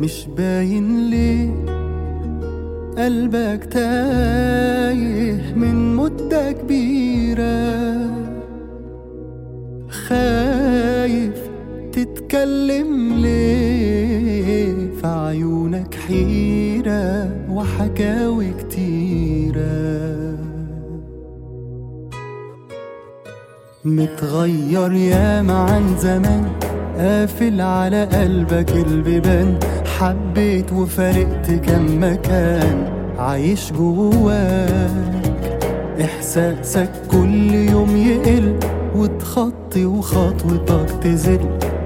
مش باين ليه. قلبك تايه من مدة كبيرة. خايف تتكلم ليه في عيونك حيرة وحكاوي كتيرة. متغير ياما عن زمان قافل على قلبك البيبان. حبيت وفارقت كم مكان. عايش جواك. إحساسك كل يوم يقل وتخطي وخطوتك تزل.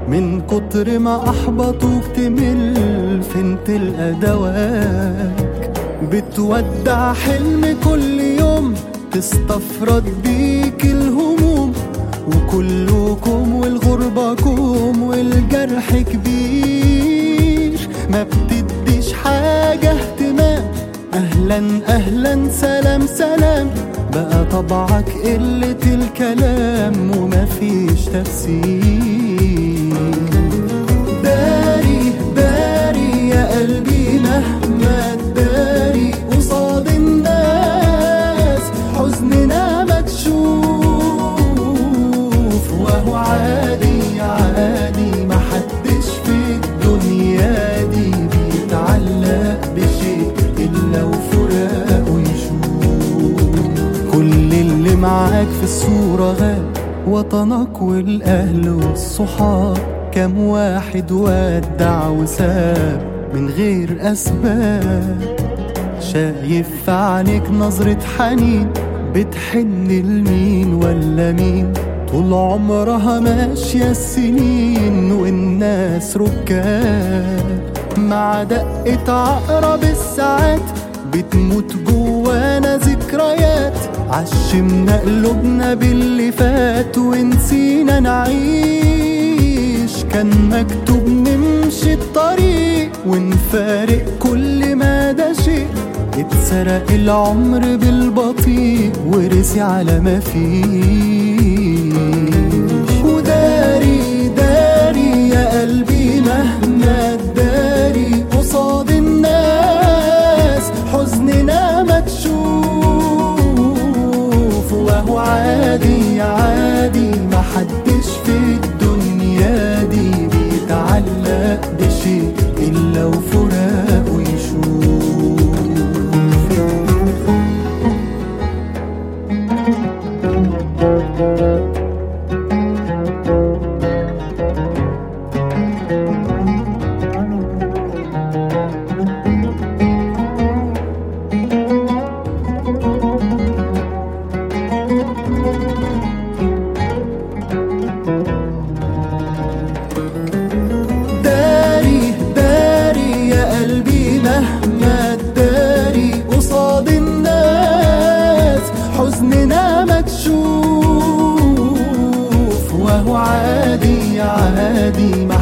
من كتر ما أحبطوك تمل فين تلقى دواك بتودع حلم كل يوم تستفرد بيك الهموم. وكلكم والغربة كوم والجرح كبير. ما بتديش حاجة اهتمام. أهلا أهلا سلام سلام. بقى طبعك قلة الكلام ومفيش تفسير. معاك في الصورة غاب وطنك والأهل والصحاب. كم واحد ودع وساب من غير أسباب. شايف في عينيك نظرة حنين بتحن لمين ولا مين؟ طول عمرها ماشية السنين والناس ركاب. مع دقة عقرب الساعات بتموت جوانا ذكريات. عشمنا قلوبنا باللي فات ونسينا نعيش. كان مكتوب نمشي الطريق ونفارق كل ما ده شيء. اتسرق العمر بالبطيء ورسي على ما فيش وعادي عادي ما